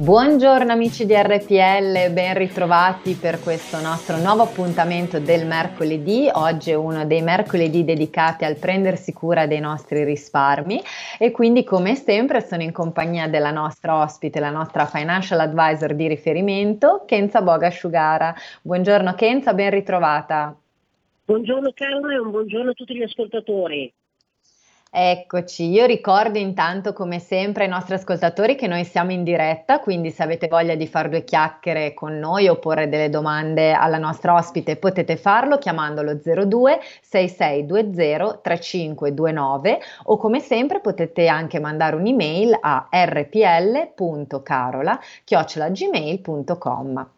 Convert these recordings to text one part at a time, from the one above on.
Buongiorno amici di RPL, ben ritrovati per questo nostro nuovo appuntamento del mercoledì. Oggi è uno dei mercoledì dedicati al prendersi cura dei nostri risparmi e quindi come sempre sono in compagnia della nostra ospite, la nostra financial advisor di riferimento, Kenza Bogasciugara. Buongiorno Kenza, ben ritrovata. Buongiorno Carlo e un buongiorno a tutti gli ascoltatori. Eccoci, io ricordo intanto come sempre ai nostri ascoltatori che noi siamo in diretta, quindi se avete voglia di fare due chiacchiere con noi o porre delle domande alla nostra ospite potete farlo chiamandolo 02 6620 3529 o come sempre potete anche mandare un'email a rpl.carola chiocciolagmail.com.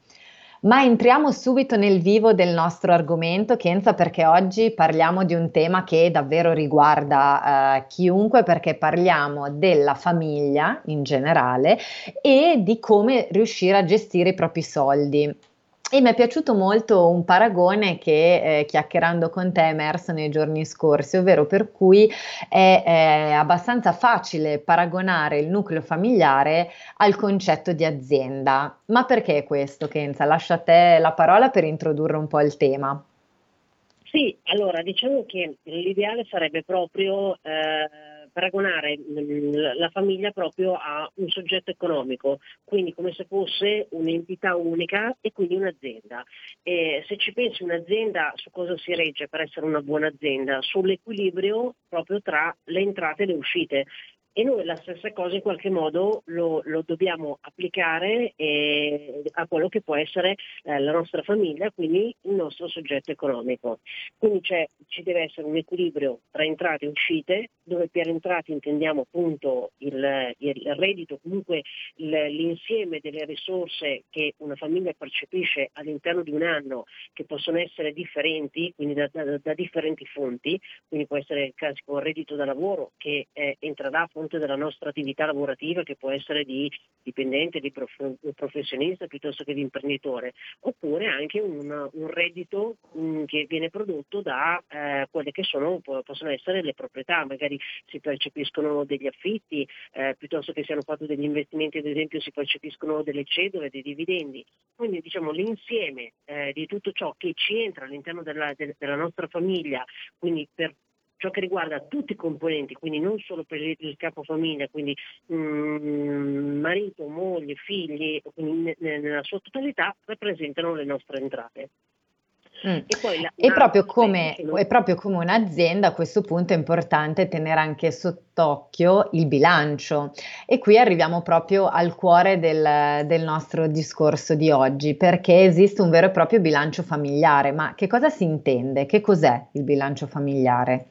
Ma entriamo subito nel vivo del nostro argomento, Kenza, perché oggi parliamo di un tema che davvero riguarda eh, chiunque, perché parliamo della famiglia in generale e di come riuscire a gestire i propri soldi. E mi è piaciuto molto un paragone che eh, chiacchierando con te è emerso nei giorni scorsi, ovvero per cui è, è, abbastanza facile paragonare il nucleo familiare al concetto di azienda. Ma perché questo, Kenza? Lascio a te la parola per introdurre un po' il tema. Sì, allora diciamo che l'ideale sarebbe proprio... Eh paragonare mm, la famiglia proprio a un soggetto economico, quindi come se fosse un'entità unica e quindi un'azienda. E se ci pensi un'azienda su cosa si regge per essere una buona azienda? Sull'equilibrio proprio tra le entrate e le uscite e noi la stessa cosa in qualche modo lo, lo dobbiamo applicare eh, a quello che può essere eh, la nostra famiglia, quindi il nostro soggetto economico. Quindi ci deve essere un equilibrio tra entrate e uscite, dove per entrate intendiamo appunto il, il reddito, comunque il, l'insieme delle risorse che una famiglia percepisce all'interno di un anno, che possono essere differenti, quindi da, da, da differenti fonti, quindi può essere il classico reddito da lavoro che eh, entrerà fonte della nostra attività lavorativa che può essere di dipendente, di prof- professionista piuttosto che di imprenditore, oppure anche un, un reddito mh, mm, che viene prodotto da eh, quelle che sono, possono essere le proprietà, magari si percepiscono degli affitti, eh, piuttosto che siano fatti degli investimenti, ad esempio si percepiscono delle cedole, dei dividendi. Quindi diciamo l'insieme eh, di tutto ciò che ci entra all'interno della, de- della nostra famiglia, quindi per ciò che riguarda tutti i componenti, quindi non solo per il capofamiglia, quindi mh, mm, marito, moglie, figli, quindi nella sua totalità rappresentano le nostre entrate. Mm. E, proprio come, è proprio come un'azienda a questo punto è importante tenere anche sott'occhio il bilancio e qui arriviamo proprio al cuore del, del nostro discorso di oggi perché esiste un vero e proprio bilancio familiare, ma che cosa si intende? Che cos'è il bilancio familiare?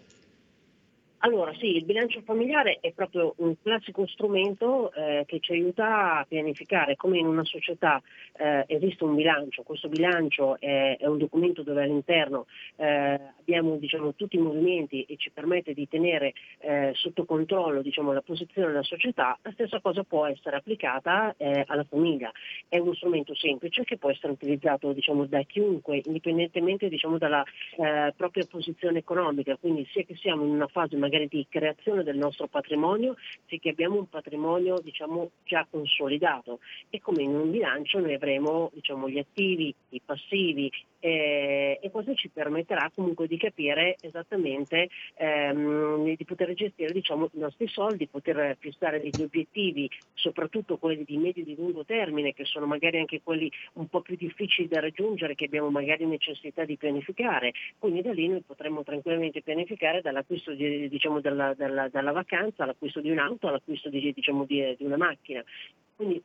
Allora sì, il bilancio familiare è proprio un classico strumento eh, che ci aiuta a pianificare come in una società eh, esiste un bilancio, questo bilancio è, è un documento dove all'interno eh, abbiamo diciamo, tutti i movimenti e ci permette di tenere eh, sotto controllo diciamo, la posizione della società, la stessa cosa può essere applicata eh, alla famiglia. È uno strumento semplice che può essere utilizzato diciamo, da chiunque, indipendentemente diciamo, dalla eh, propria posizione economica, quindi sia che siamo in una fase magari magari di creazione del nostro patrimonio, sì che abbiamo un patrimonio diciamo, già consolidato. E come in un bilancio noi avremo diciamo, gli attivi, i passivi eh, e questo ci permetterà comunque di capire esattamente, ehm, di poter gestire diciamo, i nostri soldi, poter fissare degli obiettivi, soprattutto quelli di medio e di lungo termine, che sono magari anche quelli un po' più difficili da raggiungere, che abbiamo magari necessità di pianificare. Quindi da lì noi potremmo tranquillamente pianificare dall'acquisto di, diciamo, dalla, dalla, dalla, vacanza all'acquisto di un'auto, all'acquisto di, diciamo, di, di una macchina. Quindi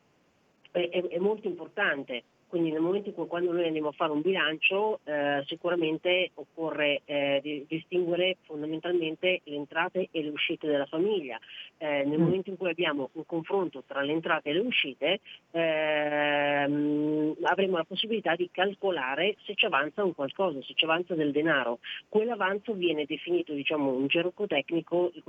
è, è molto importante quindi nel momento in cui quando noi andiamo a fare un bilancio eh, sicuramente occorre eh, di, distinguere fondamentalmente le entrate e le uscite della famiglia. Eh, nel mm. momento in cui abbiamo un confronto tra le entrate e le uscite, ehm, avremo la possibilità di calcolare se ci avanza un qualcosa, se ci avanza del denaro. Quell'avanzo viene definito diciamo, un gergo tecnico il,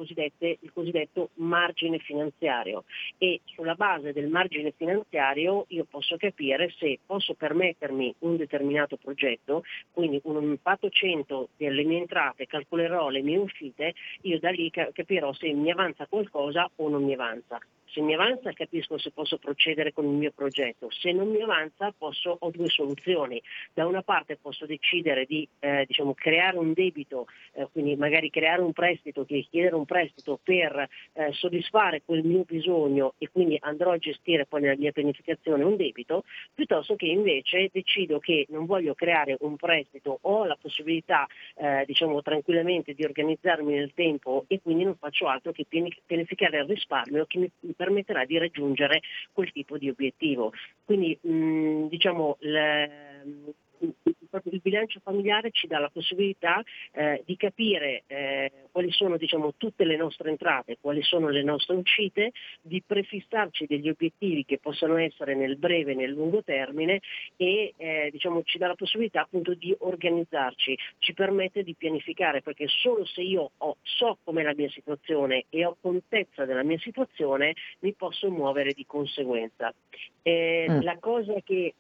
il cosiddetto margine finanziario e sulla base del margine finanziario io posso capire se posso permettermi un determinato progetto, quindi un impatto 100 delle mie entrate, calcolerò le mie uscite, io da lì capirò se mi avanza qualcosa o non mi avanza. Se mi avanza capisco se posso procedere con il mio progetto, se non mi avanza posso, ho due soluzioni. Da una parte posso decidere di eh, diciamo, creare un debito, eh, quindi magari creare un prestito, chiedere un prestito per eh, soddisfare quel mio bisogno e quindi andrò a gestire poi nella mia pianificazione un debito, piuttosto che invece decido che non voglio creare un prestito, ho la possibilità eh, diciamo, tranquillamente di organizzarmi nel tempo e quindi non faccio altro che pianificare il risparmio che mi permetterà di raggiungere quel tipo di obiettivo. Quindi mh, diciamo, le, il bilancio familiare ci dà la possibilità eh, di capire eh, quali sono diciamo, tutte le nostre entrate, quali sono le nostre uscite, di prefissarci degli obiettivi che possano essere nel breve e nel lungo termine e eh, diciamo, ci dà la possibilità appunto di organizzarci, ci permette di pianificare perché solo se io ho, so com'è la mia situazione e ho contezza della mia situazione mi posso muovere di conseguenza. Eh, mm. La cosa che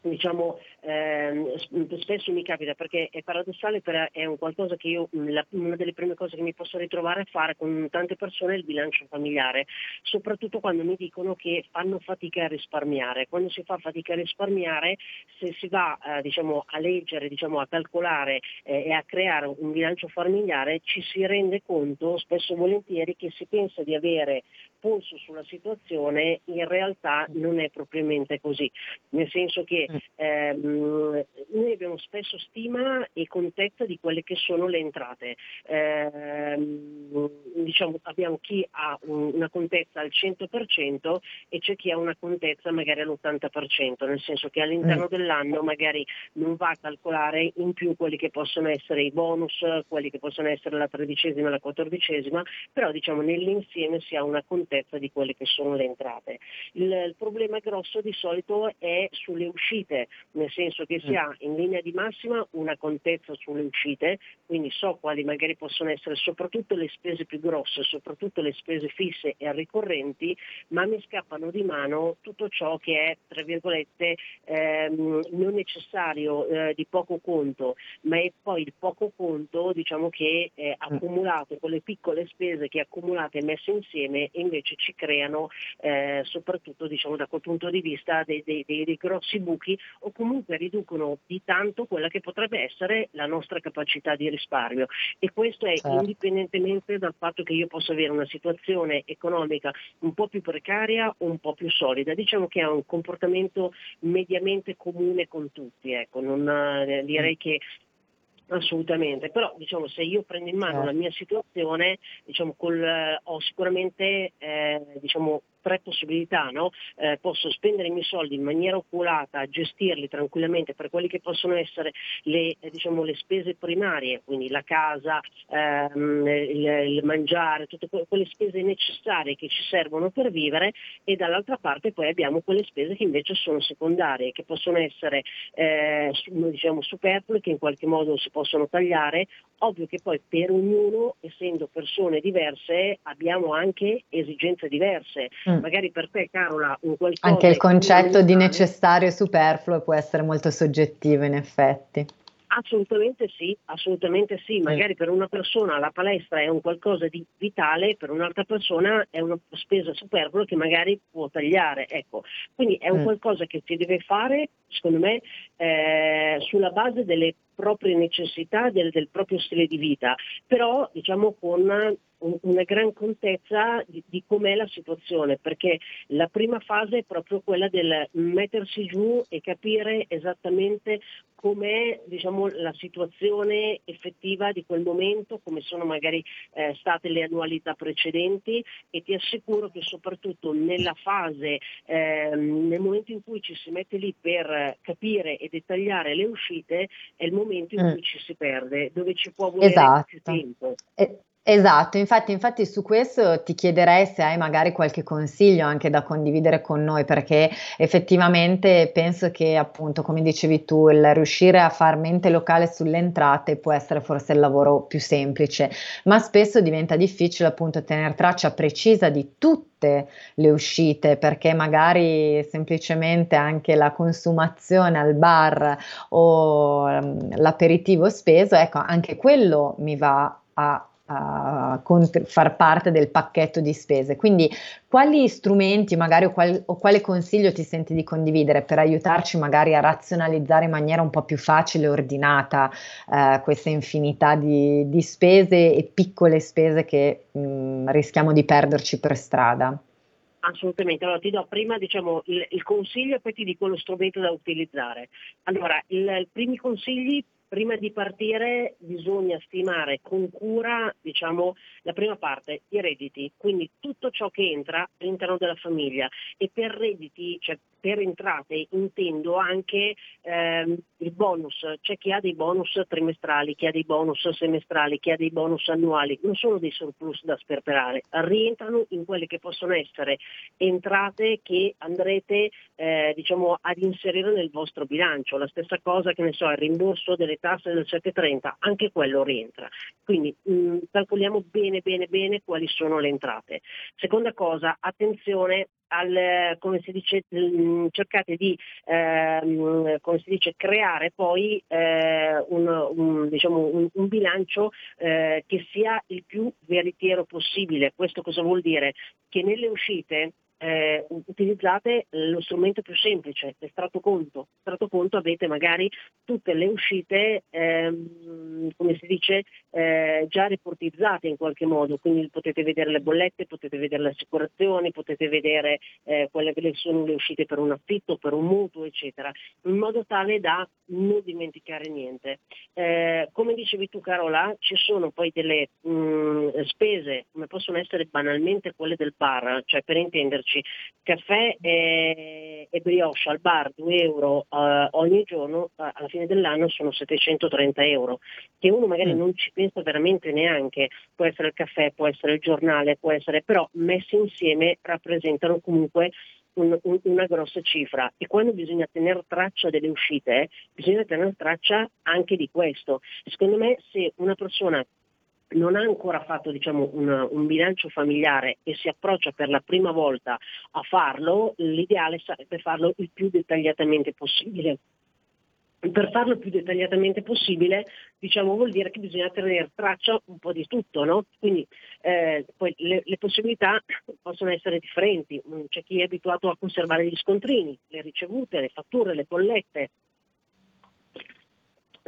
diciamo, ehm, spesso mi capita perché è paradossale, però è un qualcosa che io, la, una delle prime cose che mi posso ritrovare a fare con tante persone è il bilancio familiare, soprattutto quando mi dicono che fanno fatica a risparmiare. Quando si fa fatica a risparmiare, se si va eh, diciamo, a leggere, diciamo, a calcolare eh, e a creare un bilancio familiare, ci si rende conto spesso e volentieri che si pensa di avere polso sulla situazione, in realtà non è propriamente così, nel senso che mm. ehm, noi abbiamo spesso stima e contezza di quelle che sono le entrate. Ehm, diciamo, abbiamo chi ha una contezza al 100% e c'è chi ha una contezza magari all'80%, nel senso che all'interno mm. dell'anno magari non va a calcolare in più quelli che possono essere i bonus, quelli che possono essere la tredicesima la quattordicesima, però diciamo nell'insieme si ha una contezza certezza di quelle che sono le entrate. Il, il problema grosso di solito è sulle uscite, nel senso che si mm. ha in linea di massima una contezza sulle uscite, quindi so quali magari possono essere soprattutto le spese più grosse, soprattutto le spese fisse e ricorrenti, ma mi scappano di mano tutto ciò che è, tra virgolette, ehm, non necessario eh, di poco conto, ma è poi il poco conto diciamo che è mm. accumulato con le piccole spese che accumulate e messe insieme e invece ci creano eh, soprattutto diciamo, da quel punto di vista dei, dei, dei, grossi buchi o comunque riducono di tanto quella che potrebbe essere la nostra capacità di risparmio e questo è certo. indipendentemente dal fatto che io possa avere una situazione economica un po' più precaria o un po' più solida. Diciamo che è un comportamento mediamente comune con tutti, ecco. non, eh, direi mm. che Assolutamente, però diciamo, se io prendo in mano la mia situazione diciamo, col, eh, ho sicuramente eh, diciamo, tre possibilità, no? eh, posso spendere i miei soldi in maniera oculata, gestirli tranquillamente per quelli che possono essere le, eh, diciamo, le spese primarie, quindi la casa, ehm, il, il, mangiare, tutte quelle spese necessarie che ci servono per vivere e dall'altra parte poi abbiamo quelle spese che invece sono secondarie, che possono essere eh, diciamo, superflue, che in qualche modo si possono tagliare, ovvio che poi per ognuno, essendo persone diverse, abbiamo anche esigenze diverse. Mm. Mm. Magari per te, Carola, un qualcosa... Anche il concetto di necessario e superfluo può essere molto soggettivo in effetti. Assolutamente sì, assolutamente sì. Magari per una persona la palestra è un qualcosa di vitale, per un'altra persona è una spesa superflua che magari può tagliare. Ecco. Quindi è un mm. qualcosa che si deve fare, secondo me, eh, sulla base delle proprie necessità, del, del proprio stile di vita, però diciamo con una gran contezza di, di, com'è la situazione, perché la prima fase è proprio quella del mettersi giù e capire esattamente com'è diciamo, la situazione effettiva di quel momento, come sono magari eh, state le annualità precedenti e ti assicuro che soprattutto nella fase, eh, nel momento in cui ci si mette lì per capire e dettagliare le uscite, è il momento in mm. cui ci si perde, dove ci può volere esatto. più tempo. E- Esatto, infatti, infatti su questo ti chiederei se hai magari qualche consiglio anche da condividere con noi, perché effettivamente penso che appunto, come dicevi tu, il riuscire a far mente locale sulle entrate può essere forse il lavoro più semplice, ma spesso diventa difficile appunto tenere traccia precisa di tutte le uscite, perché magari semplicemente anche la consumazione al bar o um, l'aperitivo speso, ecco, anche quello mi va a a far parte del pacchetto di spese. Quindi quali strumenti magari o, qual, o, quale consiglio ti senti di condividere per aiutarci magari a razionalizzare in maniera un po' più facile e ordinata eh, questa infinità di, di, spese e piccole spese che mh, rischiamo di perderci per strada? Assolutamente, allora ti do prima diciamo, il, il, consiglio e poi ti dico lo strumento da utilizzare. Allora, i primi consigli prima di partire bisogna stimare con cura diciamo, la prima parte, i redditi, quindi tutto ciò che entra all'interno della famiglia. E per redditi, cioè per entrate intendo anche ehm, il bonus, c'è chi ha dei bonus trimestrali, chi ha dei bonus semestrali, chi ha dei bonus annuali, non sono dei surplus da sperperare, rientrano in quelle che possono essere entrate che andrete eh, diciamo, ad inserire nel vostro bilancio, la stessa cosa che ne so, il rimborso delle tasse del 730, anche quello rientra. Quindi mh, mm, calcoliamo bene bene bene quali sono le entrate. Seconda cosa, attenzione al, come si dice, mm, cercate di ehm, come si dice, creare poi eh, un, un, diciamo, un, un, bilancio eh, che sia il più veritiero possibile. Questo cosa vuol dire? Che nelle uscite eh, utilizzate lo strumento più semplice, l'estratto conto. L'estratto conto avete magari tutte le uscite, ehm, come si dice, eh, già reportizzate in qualche modo, quindi potete vedere le bollette, potete vedere le assicurazioni, potete vedere eh, quelle che sono le uscite per un affitto, per un mutuo, eccetera, in modo tale da non dimenticare niente. Eh, come dicevi tu Carola, ci sono poi delle mh, mm, spese, come possono essere banalmente quelle del bar, cioè per intenderci, intenderci, caffè e, e brioche al bar 2 euro uh, ogni giorno, uh, alla fine dell'anno sono 730 euro, che uno magari mm. non ci pensa veramente neanche, può essere il caffè, può essere il giornale, può essere, però messi insieme rappresentano comunque un, un, una grossa cifra e quando bisogna tenere traccia delle uscite bisogna tenere traccia anche di questo. Secondo me se una persona non ha ancora fatto diciamo, un, un, bilancio familiare e si approccia per la prima volta a farlo, l'ideale sarebbe farlo il più dettagliatamente possibile. Per farlo il più dettagliatamente possibile diciamo, vuol dire che bisogna tenere traccia un po' di tutto, no? quindi eh, le, le, possibilità possono essere differenti, c'è chi è abituato a conservare gli scontrini, le ricevute, le fatture, le bollette,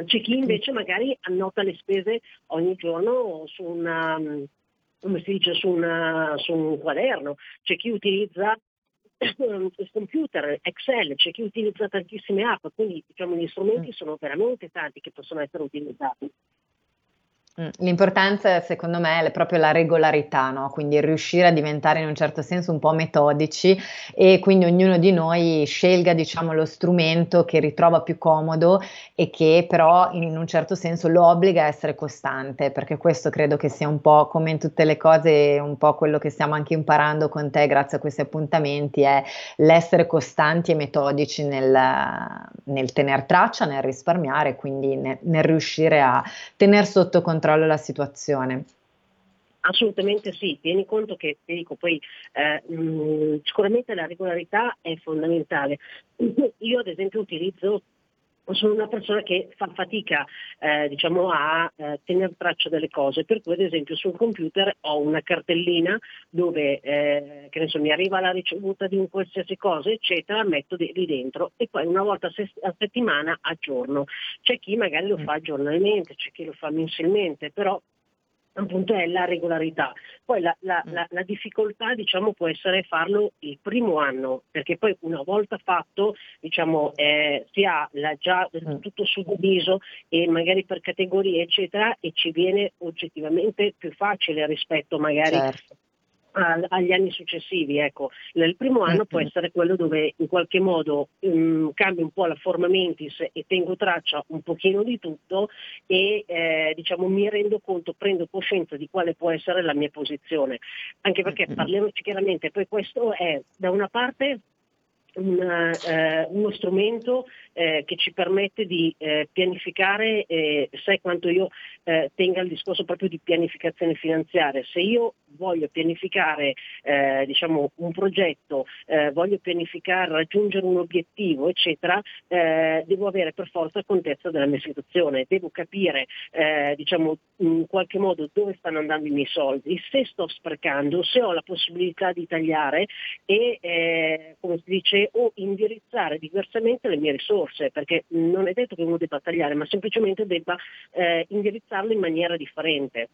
c'è chi invece magari annota le spese ogni giorno su, una, come si dice, su, una, su un quaderno, c'è chi utilizza il computer, Excel, c'è chi utilizza tantissime app, quindi diciamo, gli strumenti mm. sono veramente tanti che possono essere utilizzati. Mm, l'importanza secondo me è proprio la regolarità, no? quindi riuscire a diventare in un certo senso un po' metodici e quindi ognuno di noi scelga diciamo, lo strumento che ritrova più comodo e che però in un certo senso lo obbliga a essere costante, perché questo credo che sia un po' come in tutte le cose, un po' quello che stiamo anche imparando con te grazie a questi appuntamenti, è l'essere costanti e metodici nel, nel tener traccia, nel risparmiare, quindi nel, nel riuscire a tenere sotto controllo controllo la situazione. Assolutamente sì, tieni conto che, ti dico, poi eh, mh, sicuramente la regolarità è fondamentale. Io ad esempio utilizzo sono una persona che fa fatica eh, diciamo, a eh, tenere traccia delle cose, per cui ad esempio sul computer ho una cartellina dove eh, so, mi arriva la ricevuta di un qualsiasi cosa, eccetera, metto di, lì dentro e poi una volta a settimana aggiorno. C'è chi magari lo mm. fa giornalmente, c'è chi lo fa mensilmente, però appunto è la regolarità. Poi la, la, mm. la, la, difficoltà diciamo, può essere farlo il primo anno, perché poi una volta fatto diciamo, eh, si ha già mm. tutto suddiviso e magari per categorie eccetera e ci viene oggettivamente più facile rispetto magari certo agli anni successivi. Ecco. Il primo anno può essere quello dove in qualche modo um, cambio un po' la forma mentis e tengo traccia un pochino di tutto e eh, diciamo, mi rendo conto, prendo coscienza di quale può essere la mia posizione. Anche perché parliamoci chiaramente, poi questo è da una parte una, eh, uno strumento eh, che ci permette di eh, pianificare, sai quanto io eh, tenga il discorso proprio di pianificazione finanziaria, se io voglio pianificare eh, diciamo, un progetto, eh, voglio pianificare, raggiungere un obiettivo, eccetera, devo avere per forza contezza della mia situazione, devo capire diciamo, in qualche modo dove stanno andando i miei soldi, se sto sprecando, se ho la possibilità di tagliare e come si dice o indirizzare diversamente le mie risorse, perché non è detto che uno debba tagliare, ma semplicemente debba eh, indirizzarle in maniera differente.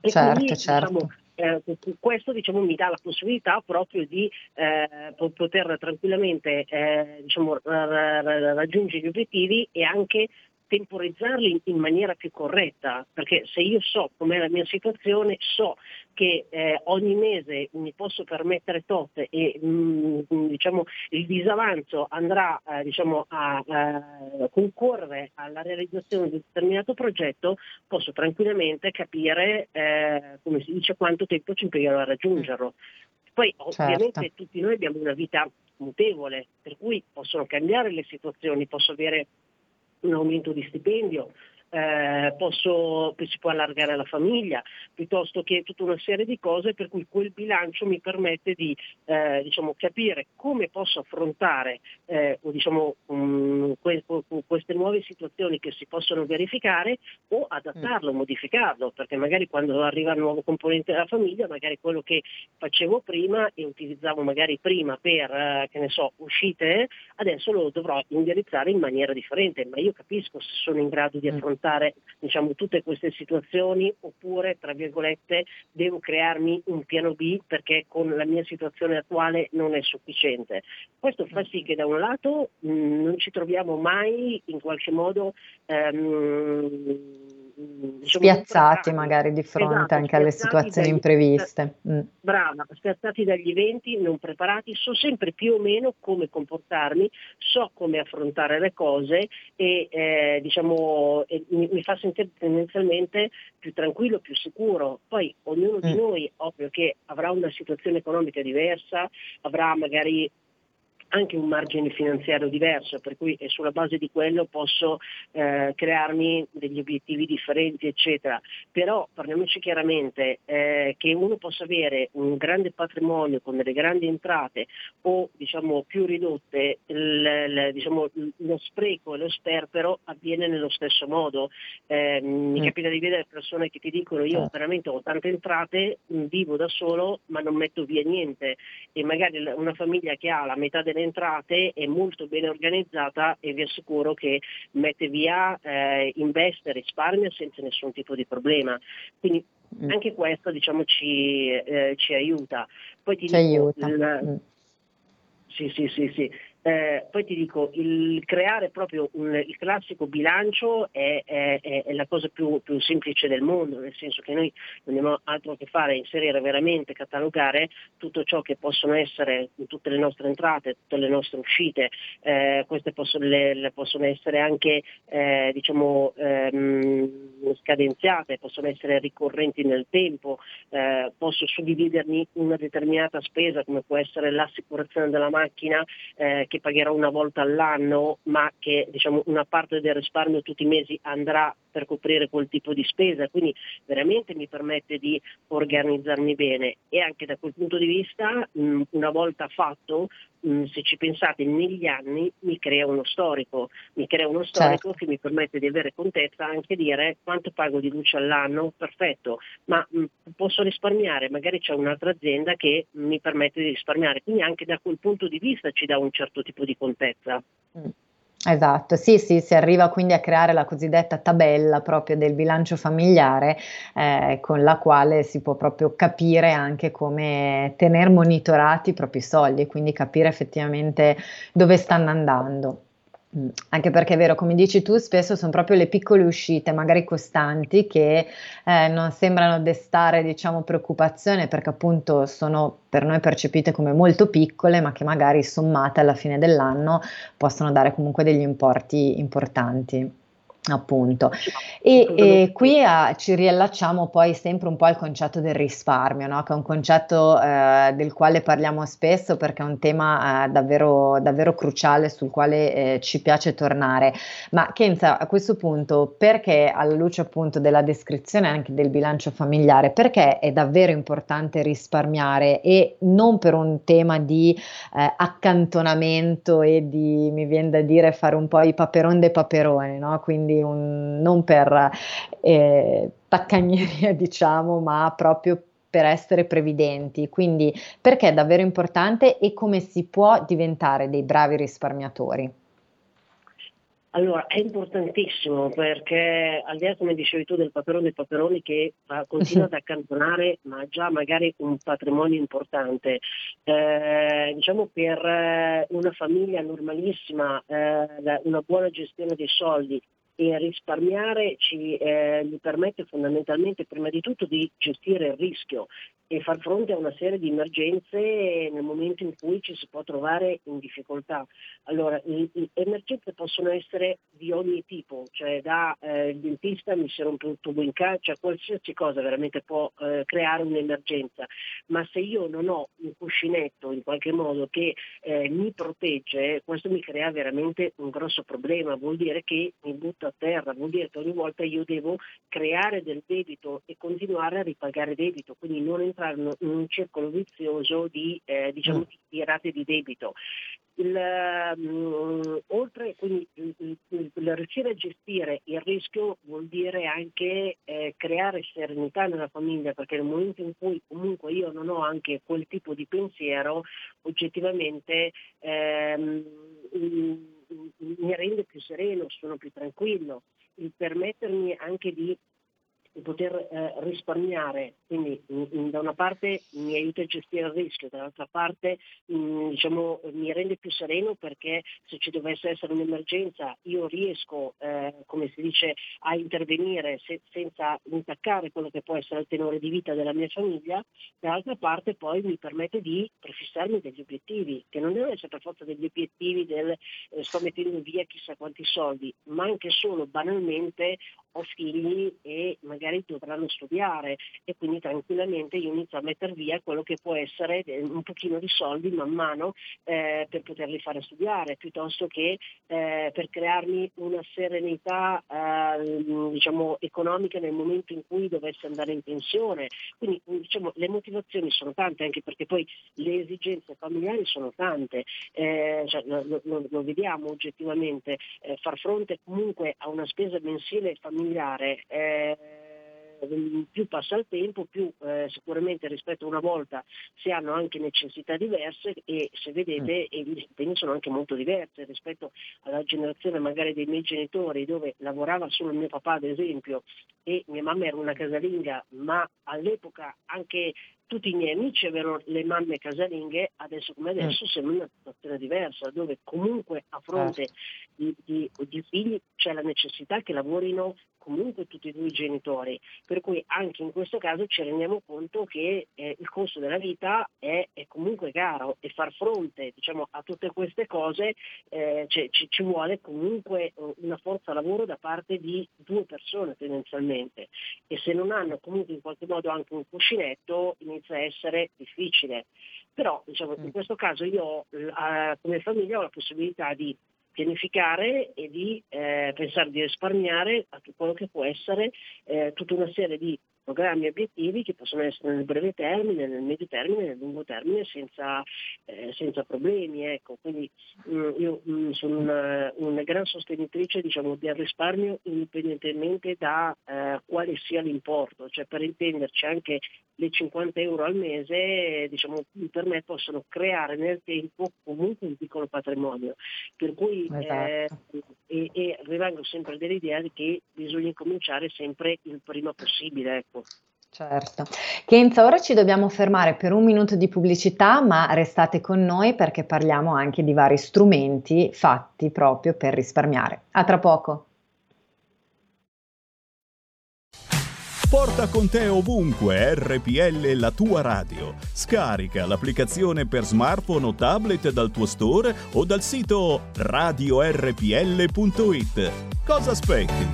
E certo, quindi, certo. Diciamo, eh, questo diciamo, mi dà la possibilità proprio di eh, poter tranquillamente eh, diciamo, raggiungere gli obiettivi e anche temporizzarli in maniera più corretta, perché se io so com'è la mia situazione, so che eh, ogni mese mi posso permettere tot e mh, mm, diciamo, il disavanzo andrà eh, diciamo, a, a, concorrere alla realizzazione di un determinato progetto, posso tranquillamente capire, eh, come si dice, quanto tempo ci impiegherò a raggiungerlo. Poi certo. ovviamente tutti noi abbiamo una vita mutevole, per cui possono cambiare le situazioni, posso avere un aumento di stipendio, eh, posso, si può allargare la famiglia, piuttosto che tutta una serie di cose per cui quel bilancio mi permette di eh, diciamo, capire come posso affrontare eh, diciamo, um, que- queste nuove situazioni che si possono verificare o adattarlo, mm. modificarlo, perché magari quando arriva il nuovo componente della famiglia, magari quello che facevo prima e utilizzavo magari prima per, eh, che ne so, uscite, adesso lo dovrò indirizzare in maniera differente, ma io capisco se sono in grado di mm. Affrontare diciamo, tutte queste situazioni oppure, tra virgolette, devo crearmi un piano B perché con la mia situazione attuale non è sufficiente. Questo fa sì che da un lato mh, non ci troviamo mai in qualche modo ehm, diciamo, spiazzati magari di fronte esatto, anche alle situazioni dagli, impreviste. Mm. Brava, spiazzati dagli eventi, non preparati, so sempre più o meno come comportarmi, so come affrontare le cose e eh, diciamo, e mi, mi, fa sentire tendenzialmente più tranquillo, più sicuro. Poi ognuno mm. di noi, ovvio che avrà una situazione economica diversa, avrà magari anche un margine finanziario diverso, per cui sulla base di quello posso eh, crearmi degli obiettivi differenti, eccetera. Però parliamoci chiaramente eh, che uno possa avere un grande patrimonio con delle grandi entrate o diciamo più ridotte, il, il, diciamo, lo spreco e lo sperpero avviene nello stesso modo. Eh, mi mm. capita di vedere persone che ti dicono io certo. veramente ho tante entrate, vivo da solo ma non metto via niente e magari una famiglia che ha la metà delle entrate è molto ben organizzata e vi assicuro che mette via, eh, investe, risparmia senza nessun tipo di problema. Quindi mm. anche questo diciamo, ci, eh, ci, aiuta. Poi ti ci dico, aiuta. Il, mm. Sì, sì, sì, sì. Eh, poi ti dico, il creare proprio un, il classico bilancio è, è, è la cosa più, più, semplice del mondo, nel senso che noi non abbiamo altro che fare, inserire veramente, catalogare tutto ciò che possono essere tutte le nostre entrate, tutte le nostre uscite, eh, queste possono, le, le possono essere anche eh, diciamo, ehm, scadenziate, possono essere ricorrenti nel tempo, eh, posso suddividermi una determinata spesa come può essere l'assicurazione della macchina eh, che pagherò una volta all'anno, ma che diciamo, una parte del risparmio tutti i mesi andrà per coprire quel tipo di spesa, quindi veramente mi permette di organizzarmi bene. E anche da quel punto di vista mh, una volta fatto, mh, se ci pensate negli anni, mi crea uno storico, mi crea uno storico certo. che mi permette di avere contezza anche dire quanto pago di luce all'anno, perfetto, ma mh, posso risparmiare, magari c'è un'altra azienda che mi permette di risparmiare, quindi anche da quel punto di vista ci dà un certo certo tipo di contezza. Mm. Esatto, sì, sì, si arriva quindi a creare la cosiddetta tabella proprio del bilancio familiare eh, con la quale si può proprio capire anche come tenere monitorati i propri soldi e quindi capire effettivamente dove stanno andando. Mm, anche perché è vero, come dici tu, spesso sono proprio le piccole uscite, magari costanti, che eh, non sembrano destare, diciamo, preoccupazione perché appunto sono per noi percepite come molto piccole, ma che magari sommate alla fine dell'anno possono dare comunque degli importi importanti. Appunto, e, e qui a, ci riallacciamo poi sempre un po' al concetto del risparmio, no? che è un concetto eh, del quale parliamo spesso perché è un tema eh, davvero, davvero, cruciale sul quale eh, ci piace tornare. Ma Kenza, a questo punto, perché alla luce appunto della descrizione anche del bilancio familiare, perché è davvero importante risparmiare e non per un tema di eh, accantonamento e di, mi viene da dire, fare un po' i paperon dei paperoni, no? quindi quindi un, non per eh, taccagneria diciamo, ma proprio per essere previdenti. Quindi perché è davvero importante e come si può diventare dei bravi risparmiatori? Allora, è importantissimo perché al di là, come dicevi tu, del paperone dei paperoni che uh, continua ad accantonare, ma già magari un patrimonio importante, eh, diciamo per eh, una famiglia normalissima, eh, una buona gestione dei soldi e risparmiare ci eh, gli permette fondamentalmente prima di tutto di gestire il rischio e far fronte a una serie di emergenze nel momento in cui ci si può trovare in difficoltà. Allora, le emergenze possono essere di ogni tipo, cioè da eh, il dentista mi si rompe un tubo in casa, cioè qualsiasi cosa veramente può eh, creare un'emergenza, ma se io non ho un cuscinetto in qualche modo che eh, mi protegge, questo mi crea veramente un grosso problema, vuol dire che mi butto a terra, vuol dire che ogni volta io devo creare del debito e continuare a ripagare debito, quindi non entrare in un circolo vizioso di, eh, diciamo, mm. di rate di debito. Il, um, oltre quindi il, il, il, riuscire a gestire il rischio vuol dire anche eh, creare serenità nella famiglia perché nel momento in cui comunque io non ho anche quel tipo di pensiero oggettivamente ehm, mi rende più sereno, sono più tranquillo, il permettermi anche di di poter eh, risparmiare, quindi in, in, da una parte mi aiuta a gestire il rischio, dall'altra parte mh, mm, diciamo, mi rende più sereno perché se ci dovesse essere un'emergenza io riesco, eh, come si dice, a intervenire se, senza intaccare quello che può essere il tenore di vita della mia famiglia, dall'altra parte poi mi permette di prefissarmi degli obiettivi, che non devono essere per forza degli obiettivi del eh, sto mettendo via chissà quanti soldi, ma anche solo banalmente ho figli e magari dovranno studiare e quindi tranquillamente io inizio a mettere via quello che può essere un pochino di soldi man mano eh, per poterli fare studiare, piuttosto che eh, per crearmi una serenità eh, diciamo, economica nel momento in cui dovessi andare in pensione. Quindi diciamo, le motivazioni sono tante, anche perché poi le esigenze familiari sono tante, eh, cioè, lo, lo, lo, vediamo oggettivamente, eh, far fronte comunque a una spesa mensile familiare eh, più passa il tempo, più eh, sicuramente rispetto a una volta si hanno anche necessità diverse e se vedete mm. gli impegni sono anche molto diversi rispetto alla generazione magari dei miei genitori dove lavorava solo mio papà ad esempio e mia mamma era una casalinga ma all'epoca anche tutti i miei amici avevano le mamme casalinghe, adesso come adesso mm. sembra una situazione diversa, dove comunque a fronte certo. di, di, di, figli c'è la necessità che lavorino comunque tutti e due i genitori, per cui anche in questo caso ci rendiamo conto che eh, il costo della vita è, è, comunque caro e far fronte diciamo, a tutte queste cose eh, ci, ci, vuole comunque eh, una forza lavoro da parte di due persone tendenzialmente e se non hanno comunque in qualche modo anche un cuscinetto inizia a essere difficile. Però diciamo, in mm. questo caso io eh, come famiglia ho la possibilità di pianificare e di eh, pensare di risparmiare a quello che può essere eh, tutta una serie di programmi e obiettivi che possono essere nel breve termine, nel medio termine, nel lungo termine senza, eh, senza problemi. Ecco. Quindi mh, mm, io mh, mm, sono una, una, gran sostenitrice diciamo, del risparmio indipendentemente da eh, quale sia l'importo, cioè per intenderci anche le 50 euro al mese diciamo, per me possono creare nel tempo comunque un piccolo patrimonio. Per cui esatto. eh, e, e rimango sempre dell'idea che bisogna cominciare sempre il prima possibile. Ecco. Certo. Kenza, ora ci dobbiamo fermare per un minuto di pubblicità, ma restate con noi perché parliamo anche di vari strumenti fatti proprio per risparmiare. A tra poco. Porta con te ovunque RPL la tua radio. Scarica l'applicazione per smartphone o tablet dal tuo store o dal sito radiorpl.it. Cosa aspetti?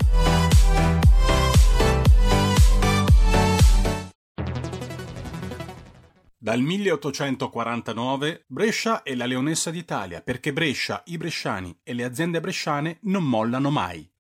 Dal 1849 Brescia è la leonessa d'Italia perché Brescia, i bresciani e le aziende bresciane non mollano mai.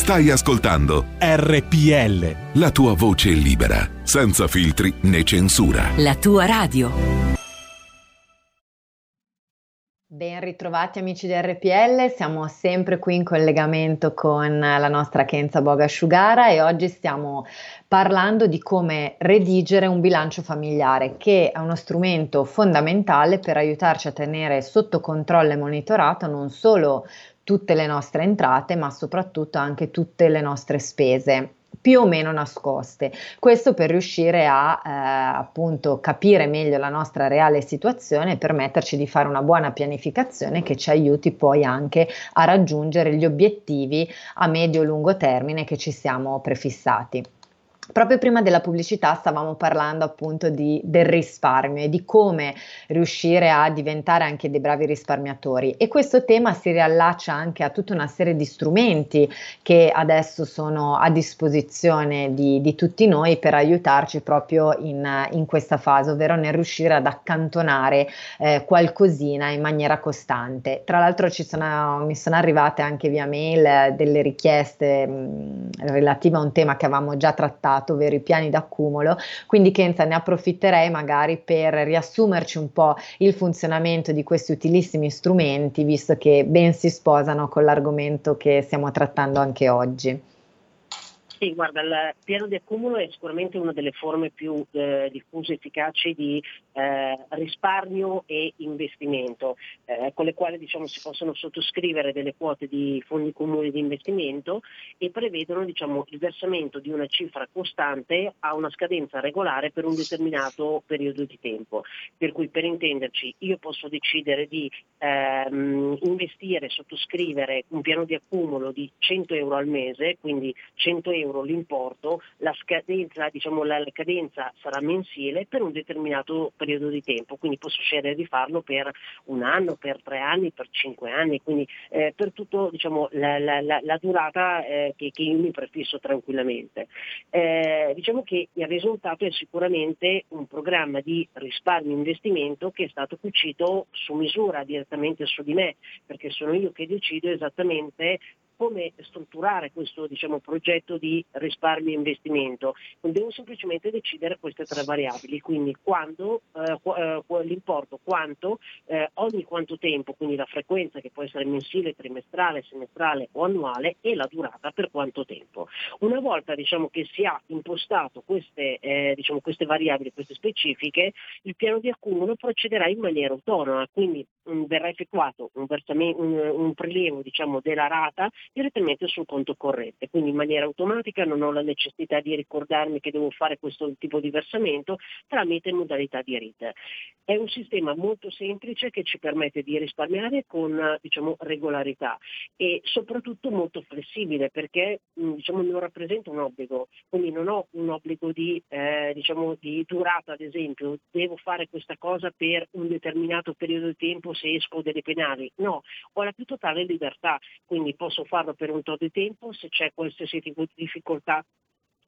Stai ascoltando RPL. La tua voce libera, senza filtri né censura. La tua radio. Ben ritrovati amici di RPL, siamo sempre qui in collegamento con la nostra Kenza Boga Asciugara e oggi stiamo parlando di come redigere un bilancio familiare che è uno strumento fondamentale per aiutarci a tenere sotto controllo e monitorato non solo tutte le nostre entrate ma soprattutto anche tutte le nostre spese più o meno nascoste. Questo per riuscire a eh, appunto capire meglio la nostra reale situazione e permetterci di fare una buona pianificazione che ci aiuti poi anche a raggiungere gli obiettivi a medio-lungo termine che ci siamo prefissati. Proprio prima della pubblicità stavamo parlando appunto di, del risparmio e di come riuscire a diventare anche dei bravi risparmiatori e questo tema si riallaccia anche a tutta una serie di strumenti che adesso sono a disposizione di, di tutti noi per aiutarci proprio in, in, questa fase, ovvero nel riuscire ad accantonare eh, qualcosina in maniera costante. Tra l'altro sono, mi sono arrivate anche via mail delle richieste mh, relative a un tema che avevamo già trattato ovvero i piani d'accumulo, quindi Kenza ne approfitterei magari per riassumerci un po' il funzionamento di questi utilissimi strumenti, visto che ben si sposano con l'argomento che stiamo trattando anche oggi. Sì, guarda, il piano di accumulo è sicuramente una delle forme più eh, diffuse e efficaci di eh, risparmio e investimento, eh, con le quali diciamo, si possono sottoscrivere delle quote di fondi comuni di investimento e prevedono diciamo, il versamento di una cifra costante a una scadenza regolare per un determinato periodo di tempo. Per cui per intenderci io posso decidere di ehm, investire, sottoscrivere un piano di accumulo di 100 euro al mese, quindi 100 euro euro l'importo, la scadenza, diciamo, la cadenza sarà mensile per un determinato periodo di tempo, quindi posso scegliere di farlo per un anno, per tre anni, per cinque anni, quindi eh, per tutta diciamo, la, la, la, durata eh, che, che, io mi prefisso tranquillamente. Eh, diciamo che il risultato è sicuramente un programma di risparmio investimento che è stato cucito su misura direttamente su di me, perché sono io che decido esattamente come strutturare questo diciamo, progetto di risparmio e investimento. Devo semplicemente decidere queste tre variabili, quindi quando, eh, eh, l'importo, quanto, eh, ogni quanto tempo, quindi la frequenza che può essere mensile, trimestrale, semestrale o annuale e la durata per quanto tempo. Una volta diciamo, che si ha impostato queste, eh, diciamo, queste variabili, queste specifiche, il piano di accumulo procederà in maniera autonoma, quindi mh, mm, verrà effettuato un, un, un prelievo diciamo, della rata direttamente sul conto corrente, quindi in maniera automatica non ho la necessità di ricordarmi che devo fare questo tipo di versamento tramite modalità di RIT. È un sistema molto semplice che ci permette di risparmiare con diciamo, regolarità e soprattutto molto flessibile perché diciamo, non rappresenta un obbligo, quindi non ho un obbligo di, eh, diciamo, di durata ad esempio, devo fare questa cosa per un determinato periodo di tempo se esco delle penali, no, ho la più totale libertà, quindi posso fare farlo per un tot di tempo, se c'è qualsiasi tipo di difficoltà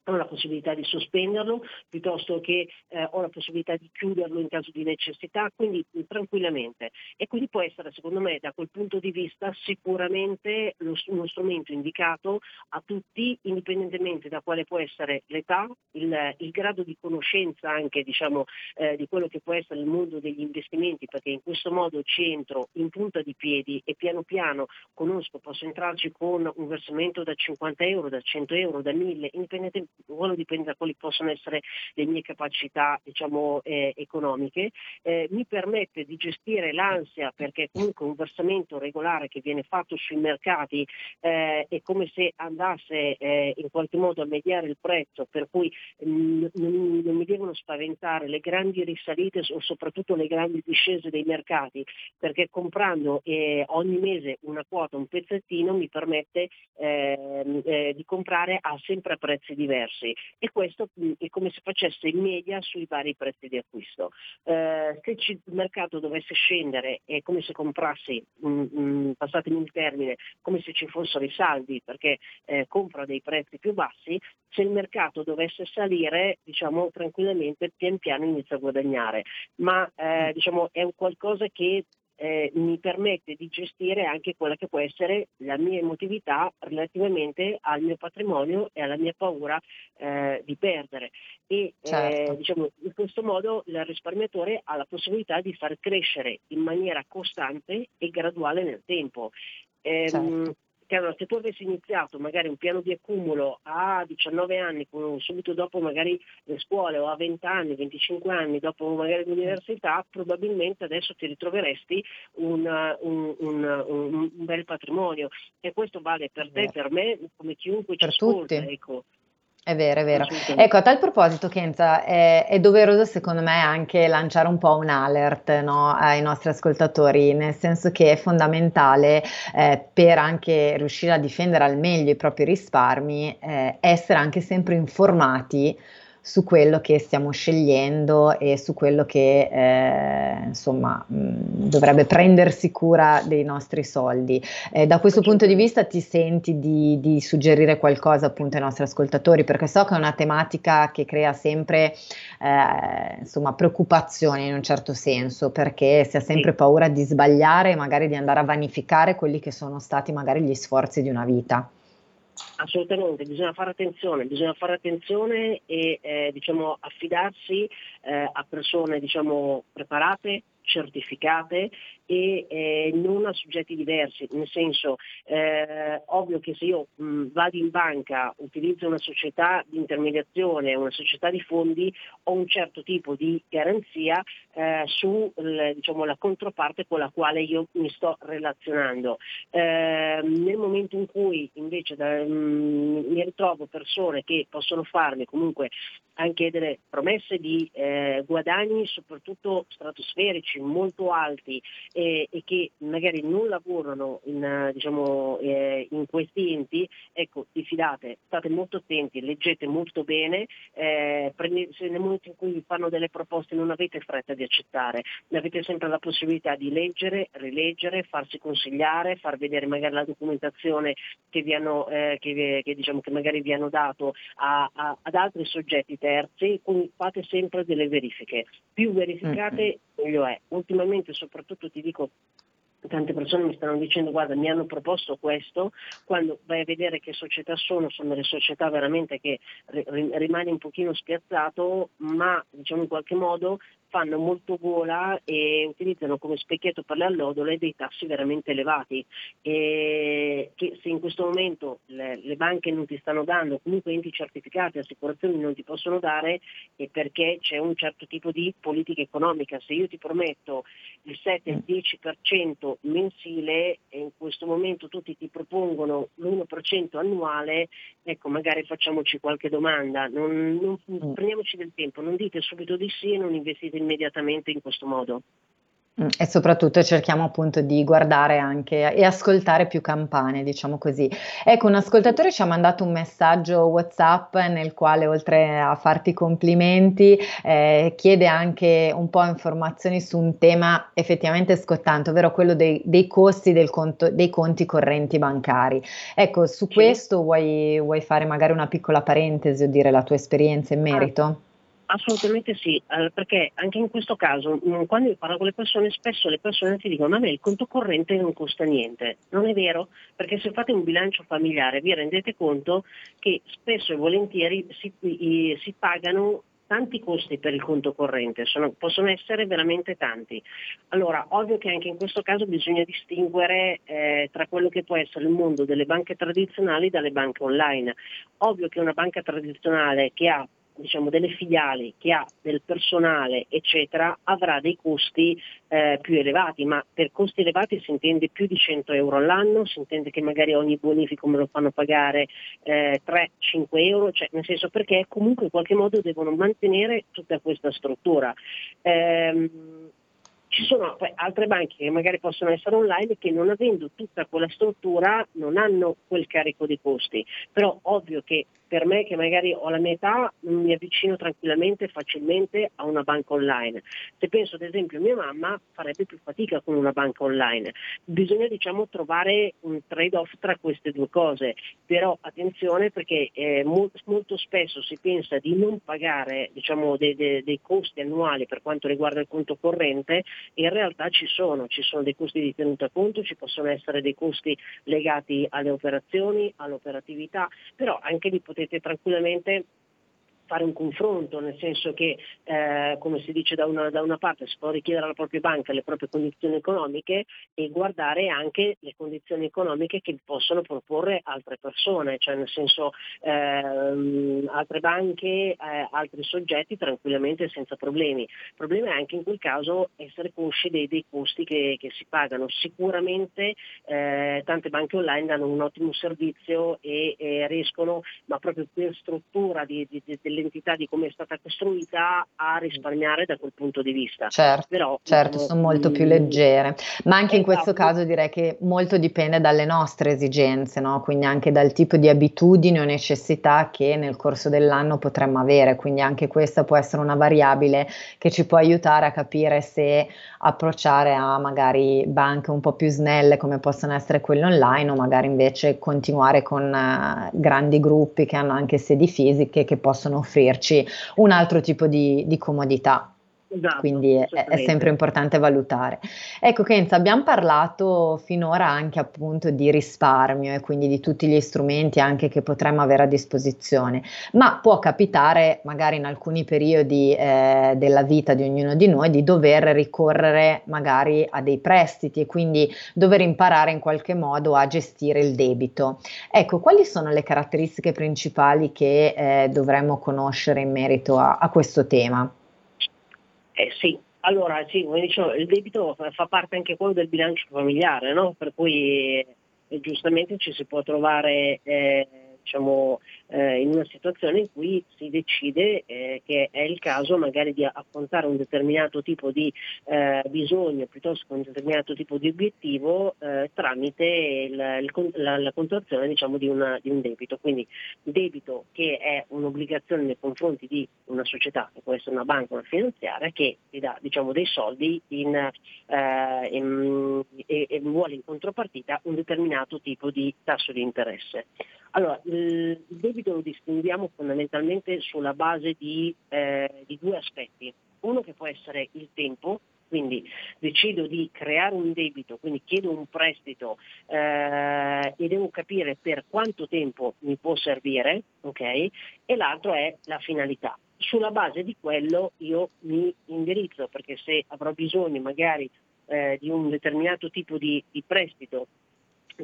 ho la possibilità di sospenderlo piuttosto che eh, ho la possibilità di chiuderlo in caso di necessità, quindi tranquillamente. E quindi può essere, secondo me, da quel punto di vista sicuramente lo, uno strumento indicato a tutti, indipendentemente da quale può essere l'età, il, il grado di conoscenza anche diciamo, eh, di quello che può essere il mondo degli investimenti, perché in questo modo ci entro in punta di piedi e piano piano conosco, posso entrarci con un versamento da 50 euro, da 100 euro, da 1000, indipendentemente quello dipende da quali possono essere le mie capacità diciamo, eh, economiche, eh, mi permette di gestire l'ansia perché comunque un versamento regolare che viene fatto sui mercati eh, è come se andasse eh, in qualche modo a mediare il prezzo, per cui mh, mm, non, non mi devono spaventare le grandi risalite o soprattutto le grandi discese dei mercati, perché comprando eh, ogni mese una quota, un pezzettino, mi permette ehm, eh, di comprare a sempre prezzi diversi diversi e questo è come se facesse in media sui vari prezzi di acquisto. Eh, se il mercato dovesse scendere è come se comprassi, mh, mh, passatemi il termine, come se ci fossero i saldi perché eh, compro dei prezzi più bassi, se il mercato dovesse salire diciamo tranquillamente pian piano inizia a guadagnare, ma eh, diciamo, è un qualcosa che eh, mi permette di gestire anche quella che può essere la mia emotività relativamente al mio patrimonio e alla mia paura eh, di perdere. E certo. eh, diciamo, in questo modo il risparmiatore ha la possibilità di far crescere in maniera costante e graduale nel tempo. Ehm, certo che allora se tu avessi iniziato magari un piano di accumulo a 19 anni, subito dopo magari le scuole o a 20 anni, 25 anni, dopo magari l'università, probabilmente adesso ti ritroveresti un, un, un, un bel patrimonio e questo vale per te, per me, come chiunque per ci ascolta. Ecco. È vero, è vero. Ecco, a tal proposito, Kenza, è, è, doveroso secondo me anche lanciare un po' un alert no, ai nostri ascoltatori, nel senso che è fondamentale eh, per anche riuscire a difendere al meglio i propri risparmi, eh, essere anche sempre informati su quello che stiamo scegliendo e su quello che eh, insomma mh, dovrebbe prendersi cura dei nostri soldi. Eh, da questo punto di vista ti senti di, di, suggerire qualcosa appunto ai nostri ascoltatori perché so che è una tematica che crea sempre eh, insomma preoccupazioni in un certo senso perché si ha sempre paura di sbagliare e magari di andare a vanificare quelli che sono stati magari gli sforzi di una vita. Assolutamente, bisogna fare attenzione, bisogna fare attenzione e eh, diciamo, affidarsi eh, a persone diciamo, preparate, certificate e eh, non a soggetti diversi, nel senso eh, ovvio che se io mh, vado in banca, utilizzo una società di intermediazione, una società di fondi, ho un certo tipo di garanzia eh, sulla diciamo, controparte con la quale io mi sto relazionando. Eh, nel momento in cui invece da, mh, mi ritrovo persone che possono farmi comunque anche delle promesse di eh, guadagni soprattutto stratosferici molto alti eh, e che magari non lavorano in, diciamo, eh, in, questi enti, ecco, diffidate, state molto attenti, leggete molto bene, eh, prendete, se nel momento in cui vi fanno delle proposte non avete fretta di accettare, avete sempre la possibilità di leggere, rileggere, farsi consigliare, far vedere magari la documentazione che, vi hanno, eh, che, che, diciamo, che magari vi hanno dato a, a, ad altri soggetti terzi, quindi fate sempre delle verifiche. Più verificate meglio è. Ultimamente soprattutto ti dico tante persone mi stanno dicendo guarda mi hanno proposto questo, quando vai a vedere che società sono, sono delle società veramente che rimani un pochino spiazzato, ma diciamo in qualche modo fanno molto gola e utilizzano come specchietto per le allodole dei tassi veramente elevati e che se in questo momento le, le banche non ti stanno dando, comunque enti certificati, assicurazioni non ti possono dare è perché c'è un certo tipo di politica economica. Se io ti prometto il 7-10% mensile e in questo momento tutti ti propongono l'1% annuale, ecco magari facciamoci qualche domanda, non, non, mm. prendiamoci del tempo, non dite subito di sì e non investite immediatamente in questo modo. Mm, e soprattutto cerchiamo appunto di guardare anche e ascoltare più campane, diciamo così. Ecco, un ascoltatore ci ha mandato un messaggio WhatsApp nel quale oltre a farti complimenti eh, chiede anche un po' informazioni su un tema effettivamente scottante, ovvero quello dei, dei costi del conto, dei conti correnti bancari. Ecco, su questo vuoi, vuoi, fare magari una piccola parentesi o dire la tua esperienza in merito? Assolutamente sì, eh, perché anche in questo caso, mm, quando io parlo con le persone, spesso le persone ti dicono a me il conto corrente non costa niente. Non è vero, perché se fate un bilancio familiare vi rendete conto che spesso e volentieri si, si pagano tanti costi per il conto corrente, sono, possono essere veramente tanti. Allora, ovvio che anche in questo caso bisogna distinguere eh, tra quello che può essere il mondo delle banche tradizionali dalle banche online. Ovvio che una banca tradizionale che ha diciamo, delle filiali, che ha del personale, eccetera, avrà dei costi eh, più elevati, ma per costi elevati si intende più di 100 euro all'anno, si intende che magari ogni bonifico me lo fanno pagare eh, 3-5 euro, cioè nel senso perché comunque in qualche modo devono mantenere tutta questa struttura. Eh, ci sono altre banche che magari possono essere online che non avendo tutta quella struttura non hanno quel carico di costi, però ovvio che per me che magari ho la mia età mi avvicino tranquillamente e facilmente a una banca online. Se penso ad esempio a mia mamma farebbe più fatica con una banca online. Bisogna diciamo trovare un trade-off tra queste due cose, però attenzione perché eh, molto, molto, spesso si pensa di non pagare diciamo, dei, dei, dei costi annuali per quanto riguarda il conto corrente, in realtà ci sono, ci sono dei costi di tenuta conto, ci possono essere dei costi legati alle operazioni, all'operatività, però anche di poter potete tranquillamente fare un confronto, nel senso che, eh, come si dice da una, da una, parte, si può richiedere alla propria banca le proprie condizioni economiche e guardare anche le condizioni economiche che possono proporre altre persone, cioè nel senso ehm, altre banche, eh, altri soggetti tranquillamente senza problemi. Il problema è anche in quel caso essere consci dei, dei costi che, che, si pagano. Sicuramente eh, tante banche online danno un ottimo servizio e, e riescono, ma proprio per struttura di, di, di, dell'entità di come è stata costruita a risparmiare da quel punto di vista. Certo, Però, certo sono molto più mm, leggere, ma anche in questo esatto. caso direi che molto dipende dalle nostre esigenze, no? quindi anche dal tipo di abitudini o necessità che nel corso dell'anno potremmo avere, quindi anche questa può essere una variabile che ci può aiutare a capire se approcciare a magari banche un po' più snelle come possono essere quelle online o magari invece continuare con uh, grandi gruppi che hanno anche sedi fisiche che possono offrirci un altro tipo di, di comodità. Esatto, Quindi è, è, sempre importante valutare. Ecco Kenza, abbiamo parlato finora anche appunto di risparmio e quindi di tutti gli strumenti anche che potremmo avere a disposizione, ma può capitare magari in alcuni periodi eh, della vita di ognuno di noi di dover ricorrere magari a dei prestiti e quindi dover imparare in qualche modo a gestire il debito. Ecco, quali sono le caratteristiche principali che eh, dovremmo conoscere in merito a, a questo tema? Eh sì, allora sì, come dicevo, il debito fa parte anche quello del bilancio familiare, no? per cui eh, giustamente ci si può trovare eh, diciamo, eh, in una situazione in cui si decide eh, che è il caso magari di affrontare un determinato tipo di eh, bisogno piuttosto che un determinato tipo di obiettivo eh, tramite il, il, la, la, contrazione diciamo, di, una, di, un debito. Quindi debito che è un'obbligazione nei confronti di una società, che può essere una banca o una finanziaria, che ti dà diciamo, dei soldi in, eh, in, e, e vuole in contropartita un determinato tipo di tasso di interesse. Allora, il debito lo distinguiamo fondamentalmente sulla base di, eh, di due aspetti. Uno che può essere il tempo, quindi decido di creare un debito, quindi chiedo un prestito eh, e devo capire per quanto tempo mi può servire, ok? E l'altro è la finalità. Sulla base di quello io mi indirizzo, perché se avrò bisogno magari eh, di un determinato tipo di, di prestito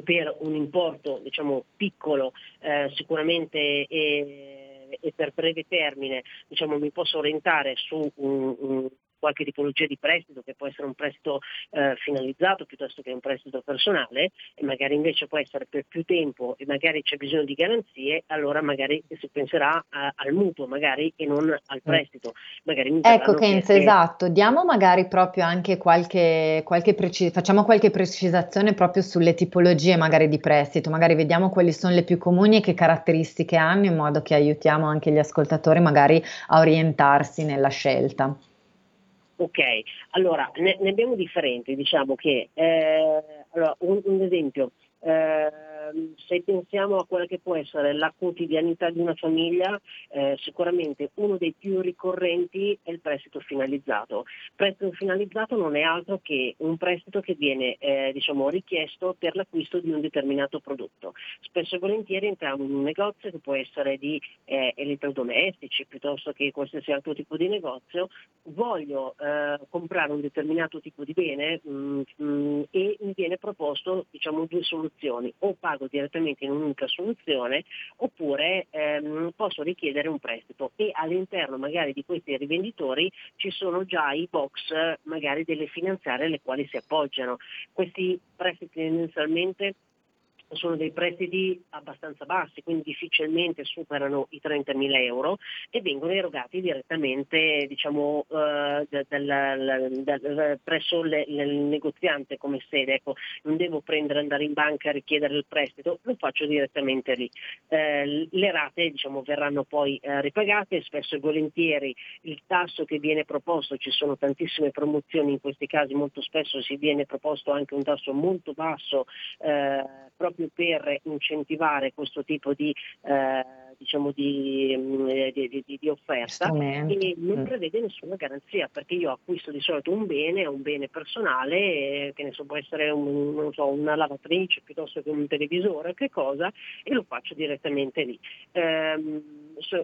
per un importo diciamo, piccolo eh, sicuramente e, e, per breve termine diciamo, mi posso orientare su un, un qualche tipologia di prestito che può essere un prestito eh, finalizzato piuttosto che un prestito personale e magari invece può essere per più tempo e magari c'è bisogno di garanzie, allora magari si penserà a, al mutuo magari e non al mm. prestito. Magari ecco Kenzo, che... esatto, diamo magari proprio anche qualche, qualche precis- facciamo qualche precisazione proprio sulle tipologie magari di prestito, magari vediamo quali sono le più comuni e che caratteristiche hanno in modo che aiutiamo anche gli ascoltatori magari a orientarsi nella scelta. Ok, allora ne, ne abbiamo differenti, diciamo che eh, allora, un, un esempio, eh, Ehm, se pensiamo a quella che può essere la quotidianità di una famiglia, eh, sicuramente uno dei più ricorrenti è il prestito finalizzato. Il prestito finalizzato non è altro che un prestito che viene eh, diciamo, richiesto per l'acquisto di un determinato prodotto. Spesso e volentieri entriamo in un negozio che può essere di eh, elettrodomestici piuttosto che qualsiasi altro tipo di negozio, voglio eh, comprare un determinato tipo di bene mh, mm, mh, mm, e mi viene proposto diciamo, due soluzioni, o pago direttamente in un'unica soluzione oppure ehm, posso richiedere un prestito e all'interno magari di questi rivenditori ci sono già i box magari delle finanziarie alle quali si appoggiano. Questi prestiti tendenzialmente sono dei prestiti abbastanza bassi, quindi difficilmente superano i 30.000 euro e vengono erogati direttamente diciamo, eh, dal, dal, dal, presso le, il negoziante come sede. Ecco, non devo prendere, andare in banca a richiedere il prestito, lo faccio direttamente lì. Eh, le rate diciamo, verranno poi eh, ripagate, spesso e volentieri il tasso che viene proposto, ci sono tantissime promozioni in questi casi, molto spesso si viene proposto anche un tasso molto basso eh, proprio proprio per incentivare questo tipo di, eh, diciamo di, mm, di, di, di offerta e non mm. prevede nessuna garanzia perché io acquisto di solito un bene, un bene personale, eh, che ne so, può essere un, so, una lavatrice piuttosto che un televisore, che cosa, e lo faccio direttamente lì. Eh,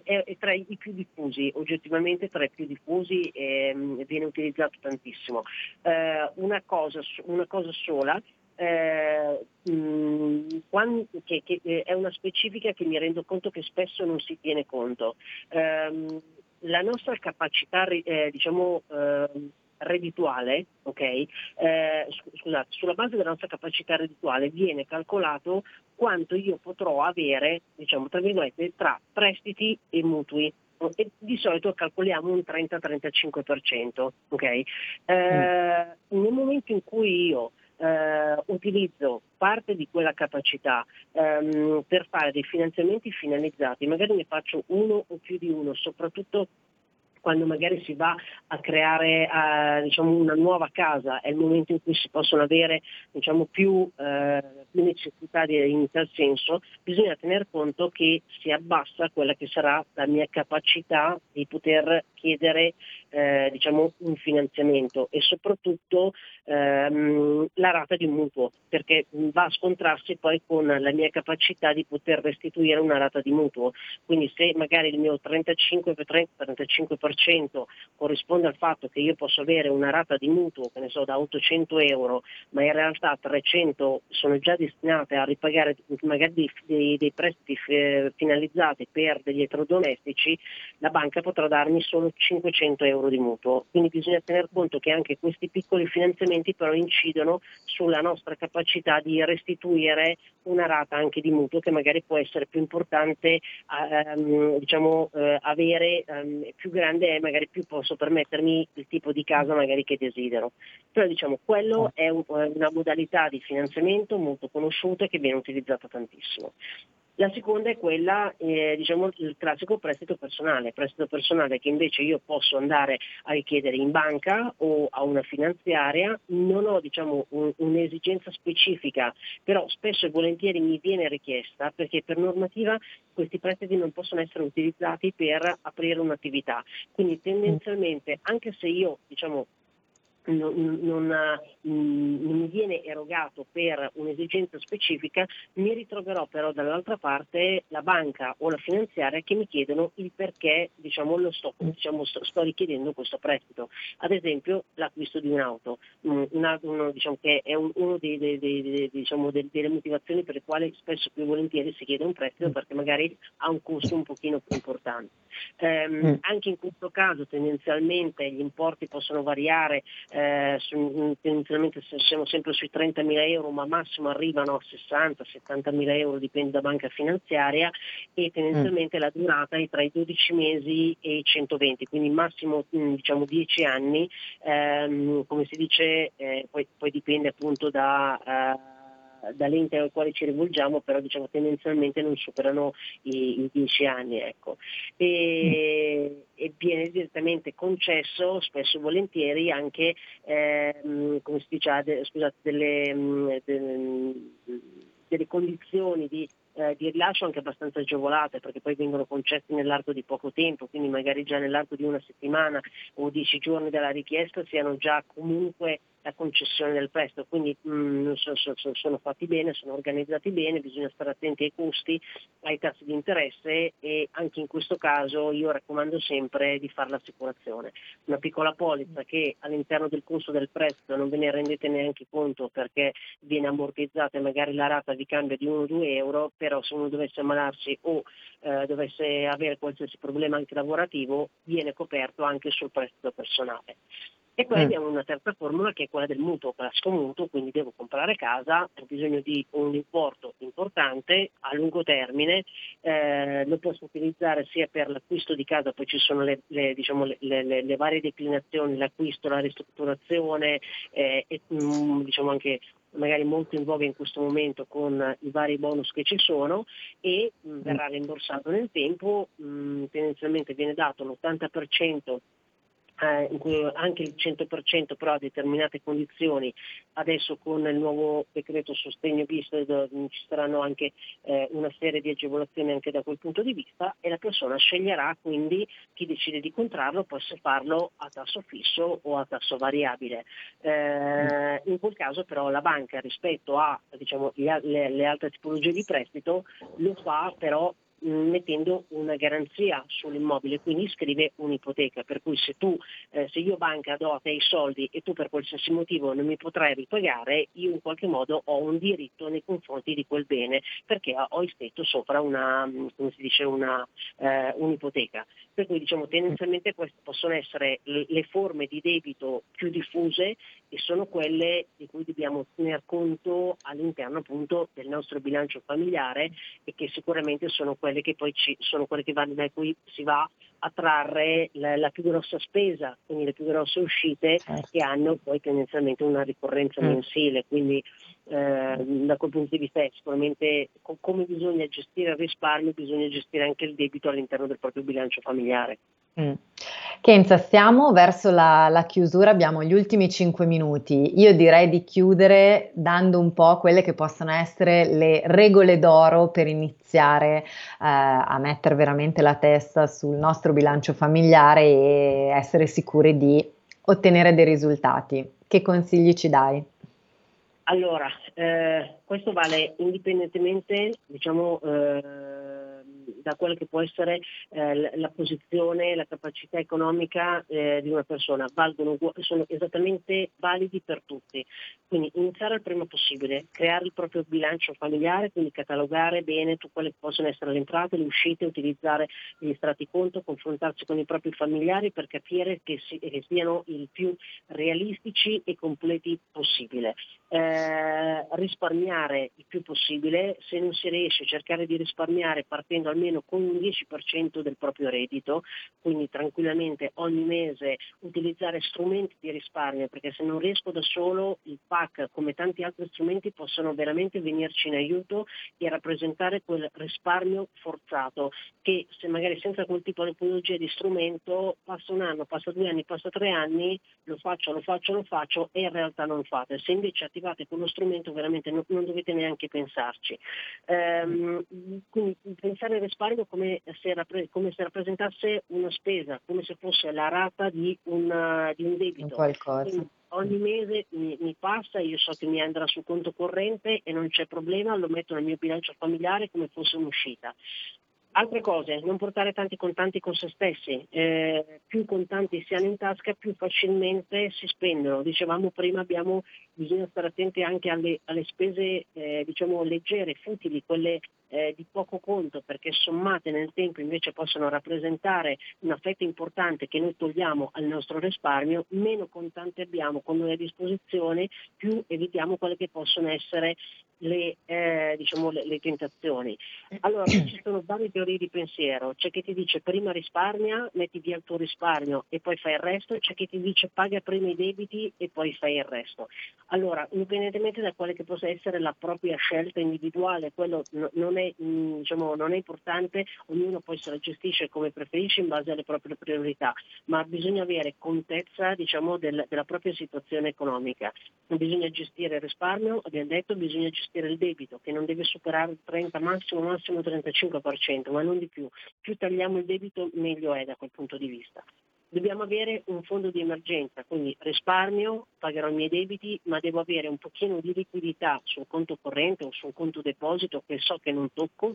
è, è, tra i più diffusi, oggettivamente tra i più diffusi eh, viene utilizzato tantissimo. Eh, una, cosa, una cosa sola eh, mh, mm, quando, che, che, è una specifica che mi rendo conto che spesso non si tiene conto. Eh, la nostra capacità, eh, diciamo, ehm, reddituale, okay? eh, scusate, sulla base della nostra capacità reddituale viene calcolato quanto io potrò avere, diciamo, tra virgolette, tra prestiti e mutui. E di solito calcoliamo un 30-35%. Okay? Eh, mm. Nel momento in cui io eh, utilizzo parte di quella capacità ehm, per fare dei finanziamenti finalizzati, magari ne faccio uno o più di uno, soprattutto quando magari si va a creare uh, diciamo una nuova casa, è il momento in cui si possono avere diciamo, più, uh, più, necessità di, in tal senso, bisogna tener conto che si abbassa quella che sarà la mia capacità di poter chiedere eh, diciamo, un finanziamento e soprattutto ehm, la rata di un mutuo, perché va a scontrarsi poi con la mia capacità di poter restituire una rata di mutuo. Quindi se magari il mio 35-35% corrisponde al fatto che io posso avere una rata di mutuo, che ne so, da 800 euro, ma in realtà 300 sono già destinate a ripagare magari dei, dei, prestiti eh, finalizzati per degli elettrodomestici, la banca potrà darmi solo 500 euro euro di mutuo. Quindi bisogna tener conto che anche questi piccoli finanziamenti però incidono sulla nostra capacità di restituire una rata anche di mutuo che magari può essere più importante ehm, diciamo, eh, avere ehm, più grande e magari più posso permettermi il tipo di casa magari che desidero. Però diciamo quello è un, una modalità di finanziamento molto conosciuta e che viene utilizzata tantissimo. La seconda è quella, eh, diciamo, il classico prestito personale, prestito personale che invece io posso andare a richiedere in banca o a una finanziaria, non ho diciamo, un, un'esigenza specifica, però spesso e volentieri mi viene richiesta perché per normativa questi prestiti non possono essere utilizzati per aprire un'attività. Quindi tendenzialmente, anche se io diciamo, non, non, mm, non, mi viene erogato per un'esigenza specifica, mi ritroverò però dall'altra parte la banca o la finanziaria che mi chiedono il perché diciamo, lo sto, diciamo, sto, sto, richiedendo questo prestito. Ad esempio l'acquisto di un'auto, mm, una, uno, diciamo, che è un, uno dei, dei, dei, diciamo, delle motivazioni per le quali spesso più volentieri si chiede un prestito perché magari ha un costo un pochino più importante. Eh, mm. Anche in questo caso tendenzialmente gli importi possono variare eh, tendenzialmente siamo sempre sui 30 mila euro, ma massimo arrivano a 60-70 mila euro, dipende da banca finanziaria, e tendenzialmente mm. la durata è tra i 12 mesi e i 120, quindi massimo mm, diciamo 10 anni, ehm, come si dice, eh, poi, poi, dipende appunto da... Uh, dall'ente al quale ci rivolgiamo, però diciamo, tendenzialmente non superano i, i 10 anni. Ecco. E, mm. e, viene direttamente concesso, spesso volentieri, anche ehm, come si dice, scusate, delle, mm, delle, delle condizioni di eh, di rilascio anche abbastanza agevolate perché poi vengono concessi nell'arco di poco tempo, quindi magari già nell'arco di una settimana o dieci giorni dalla richiesta siano già comunque la concessione del prestito, quindi mh, mm, sono, sono, sono, fatti bene, sono organizzati bene, bisogna stare attenti ai costi, ai tassi di interesse e anche in questo caso io raccomando sempre di fare l'assicurazione. Una piccola polizza che all'interno del costo del prestito non ve ne rendete neanche conto perché viene ammortizzata e magari la rata vi cambia di 1-2 euro, però se uno dovesse ammalarsi o eh, dovesse avere qualsiasi problema anche lavorativo viene coperto anche sul prestito personale. E poi mm. abbiamo una terza formula che è quella del mutuo classico mutuo, quindi devo comprare casa, ho bisogno di un importo importante a lungo termine, eh, lo posso utilizzare sia per l'acquisto di casa, poi ci sono le, le, diciamo, le, le varie declinazioni, l'acquisto, la ristrutturazione eh, e mm, diciamo anche magari molto in voga in questo momento con i vari bonus che ci sono e mh, mm, verrà rimborsato nel tempo, mh, tendenzialmente viene dato l'80% eh, anche il 100% però a determinate condizioni, adesso con il nuovo decreto sostegno bis ci saranno anche eh, una serie di agevolazioni anche da quel punto di vista e la persona sceglierà quindi chi decide di contrarlo può farlo a tasso fisso o a tasso variabile. Eh, in quel caso però la banca rispetto a diciamo, altre tipologie di prestito lo fa però mettendo una garanzia sull'immobile, quindi scrive un'ipoteca, per cui se tu, eh, se io banca do a te i soldi e tu per qualsiasi motivo non mi potrai ripagare, io in qualche modo ho un diritto nei confronti di quel bene perché ho istetto sopra una, si dice, una, eh, un'ipoteca. Per cui diciamo tendenzialmente queste possono essere le forme di debito più diffuse e sono quelle di cui dobbiamo tener conto all'interno appunto del nostro bilancio familiare e che sicuramente sono quelle che poi ci, sono quelle che vanno, da cui si va a trarre la, la, più grossa spesa, quindi le più grosse uscite certo. che hanno poi tendenzialmente una ricorrenza mm. mensile. Quindi eh, da quel punto di vista sicuramente co- come bisogna gestire il risparmio, bisogna gestire anche il debito all'interno del proprio bilancio familiare. Mm. Kenza, stiamo verso la, la, chiusura, abbiamo gli ultimi 5 minuti. Io direi di chiudere dando un po' quelle che possono essere le regole d'oro per iniziare eh, a mettere veramente la testa sul nostro bilancio familiare e essere sicuri di ottenere dei risultati. Che consigli ci dai? Allora, eh, questo vale indipendentemente, diciamo, eh, da quella che può essere eh, la posizione, la capacità economica eh, di una persona, Valgono, sono esattamente validi per tutti. Quindi iniziare il prima possibile, creare il proprio bilancio familiare, quindi catalogare bene tu che possono essere le entrate, le uscite, utilizzare gli strati conto, confrontarsi con i propri familiari per capire che, si, che siano il più realistici e completi possibile. Eh, risparmiare il più possibile, se non si riesce cercare di risparmiare partendo almeno con un 10% del proprio reddito, quindi tranquillamente ogni mese utilizzare strumenti di risparmio, perché se non riesco da solo il PAC come tanti altri strumenti possono veramente venirci in aiuto e rappresentare quel risparmio forzato che se magari senza quel tipo di tipologia di strumento passa un anno, passa due anni, passa tre anni, lo faccio, lo faccio, lo faccio e in realtà non fate. Se invece attivate con lo strumento veramente non, non dovete neanche pensarci. Ehm, quindi pensare al risparmio come se, rappre- come se, rappresentasse una spesa, come se fosse la rata di, una, di un debito. Quindi, ogni mese mi, mi, passa, io so che mi andrà sul conto corrente e non c'è problema, lo metto nel mio bilancio familiare come fosse un'uscita. Altre cose, non portare tanti contanti con se stessi, eh, più contanti si hanno in tasca più facilmente si spendono. Dicevamo prima abbiamo, bisogna stare attenti anche alle, alle spese eh, diciamo, leggere, futili, quelle eh, di poco conto perché sommate nel tempo invece possono rappresentare una fetta importante che noi togliamo al nostro risparmio, meno contanti abbiamo con noi a disposizione, più evitiamo quelle che possono essere le, eh, diciamo, le, le, tentazioni. Allora ci sono varie teorie di pensiero, c'è chi ti dice prima risparmia, metti via il tuo risparmio e poi fai il resto, c'è chi ti dice paga prima i debiti e poi fai il resto. Allora, indipendentemente da quale che possa essere la propria scelta individuale, quello non è, mm, diciamo, non è importante, ognuno poi se la gestisce come preferisce in base alle proprie priorità, ma bisogna avere contezza diciamo, del, della propria situazione economica. Bisogna gestire il risparmio, abbiamo detto, bisogna gestire il debito che non deve superare il 30, massimo massimo 35%, ma non di più. Più tagliamo il debito meglio è da quel punto di vista. Dobbiamo avere un fondo di emergenza, quindi risparmio, pagherò i miei debiti, ma devo avere un pochino di liquidità sul conto corrente o sul conto deposito che so che non tocco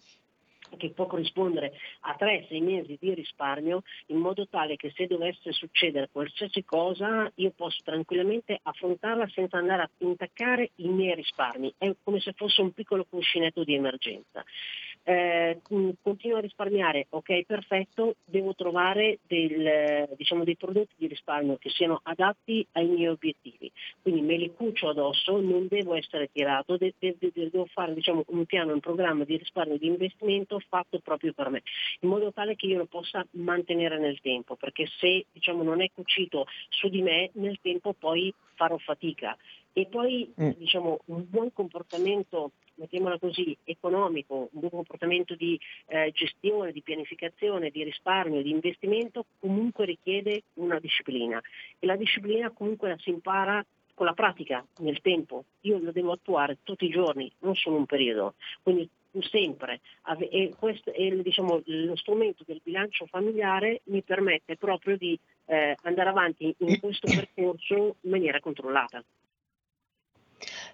che può corrispondere a 3-6 mesi di risparmio in modo tale che se dovesse succedere qualsiasi cosa io posso tranquillamente affrontarla senza andare a intaccare i miei risparmi. È come se fosse un piccolo cuscinetto di emergenza eh, continuo a risparmiare, ok perfetto, devo trovare del, diciamo, dei prodotti di risparmio che siano adatti ai miei obiettivi. Quindi me li cucio addosso, non devo essere tirato, de- de- de- devo fare diciamo, un piano, un programma di risparmio di investimento fatto proprio per me, in modo tale che io lo possa mantenere nel tempo, perché se diciamo, non è cucito su di me, nel tempo poi farò fatica. E poi mm. diciamo, un buon comportamento mettiamola così, economico, un buon comportamento di eh, gestione, di pianificazione, di risparmio, di investimento, comunque richiede una disciplina. E la disciplina comunque la si impara con la pratica, nel tempo. Io lo devo attuare tutti i giorni, non solo un periodo. Quindi sempre. E questo è diciamo, lo strumento del bilancio familiare mi permette proprio di eh, andare avanti in questo percorso in maniera controllata.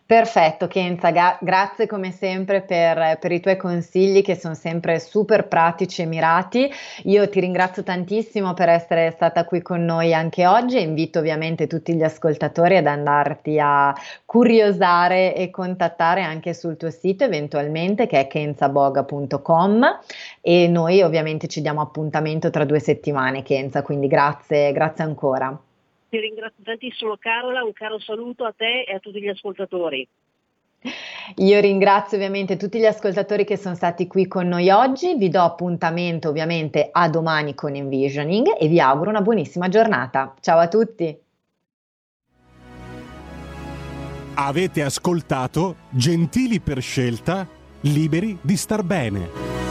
Perfetto Kenza, ga- grazie come sempre per, per, i tuoi consigli che sono sempre super pratici e mirati. Io ti ringrazio tantissimo per essere stata qui con noi anche oggi e invito ovviamente tutti gli ascoltatori ad andarti a curiosare e contattare anche sul tuo sito eventualmente che è kenzaboga.com e noi ovviamente ci diamo appuntamento tra due settimane Kenza, quindi grazie, grazie ancora. Ti ringrazio tantissimo Carola, un caro saluto a te e a tutti gli ascoltatori. Io ringrazio ovviamente tutti gli ascoltatori che sono stati qui con noi oggi, vi do appuntamento ovviamente a domani con Envisioning e vi auguro una buonissima giornata. Ciao a tutti. Avete ascoltato Gentili per scelta, liberi di star bene.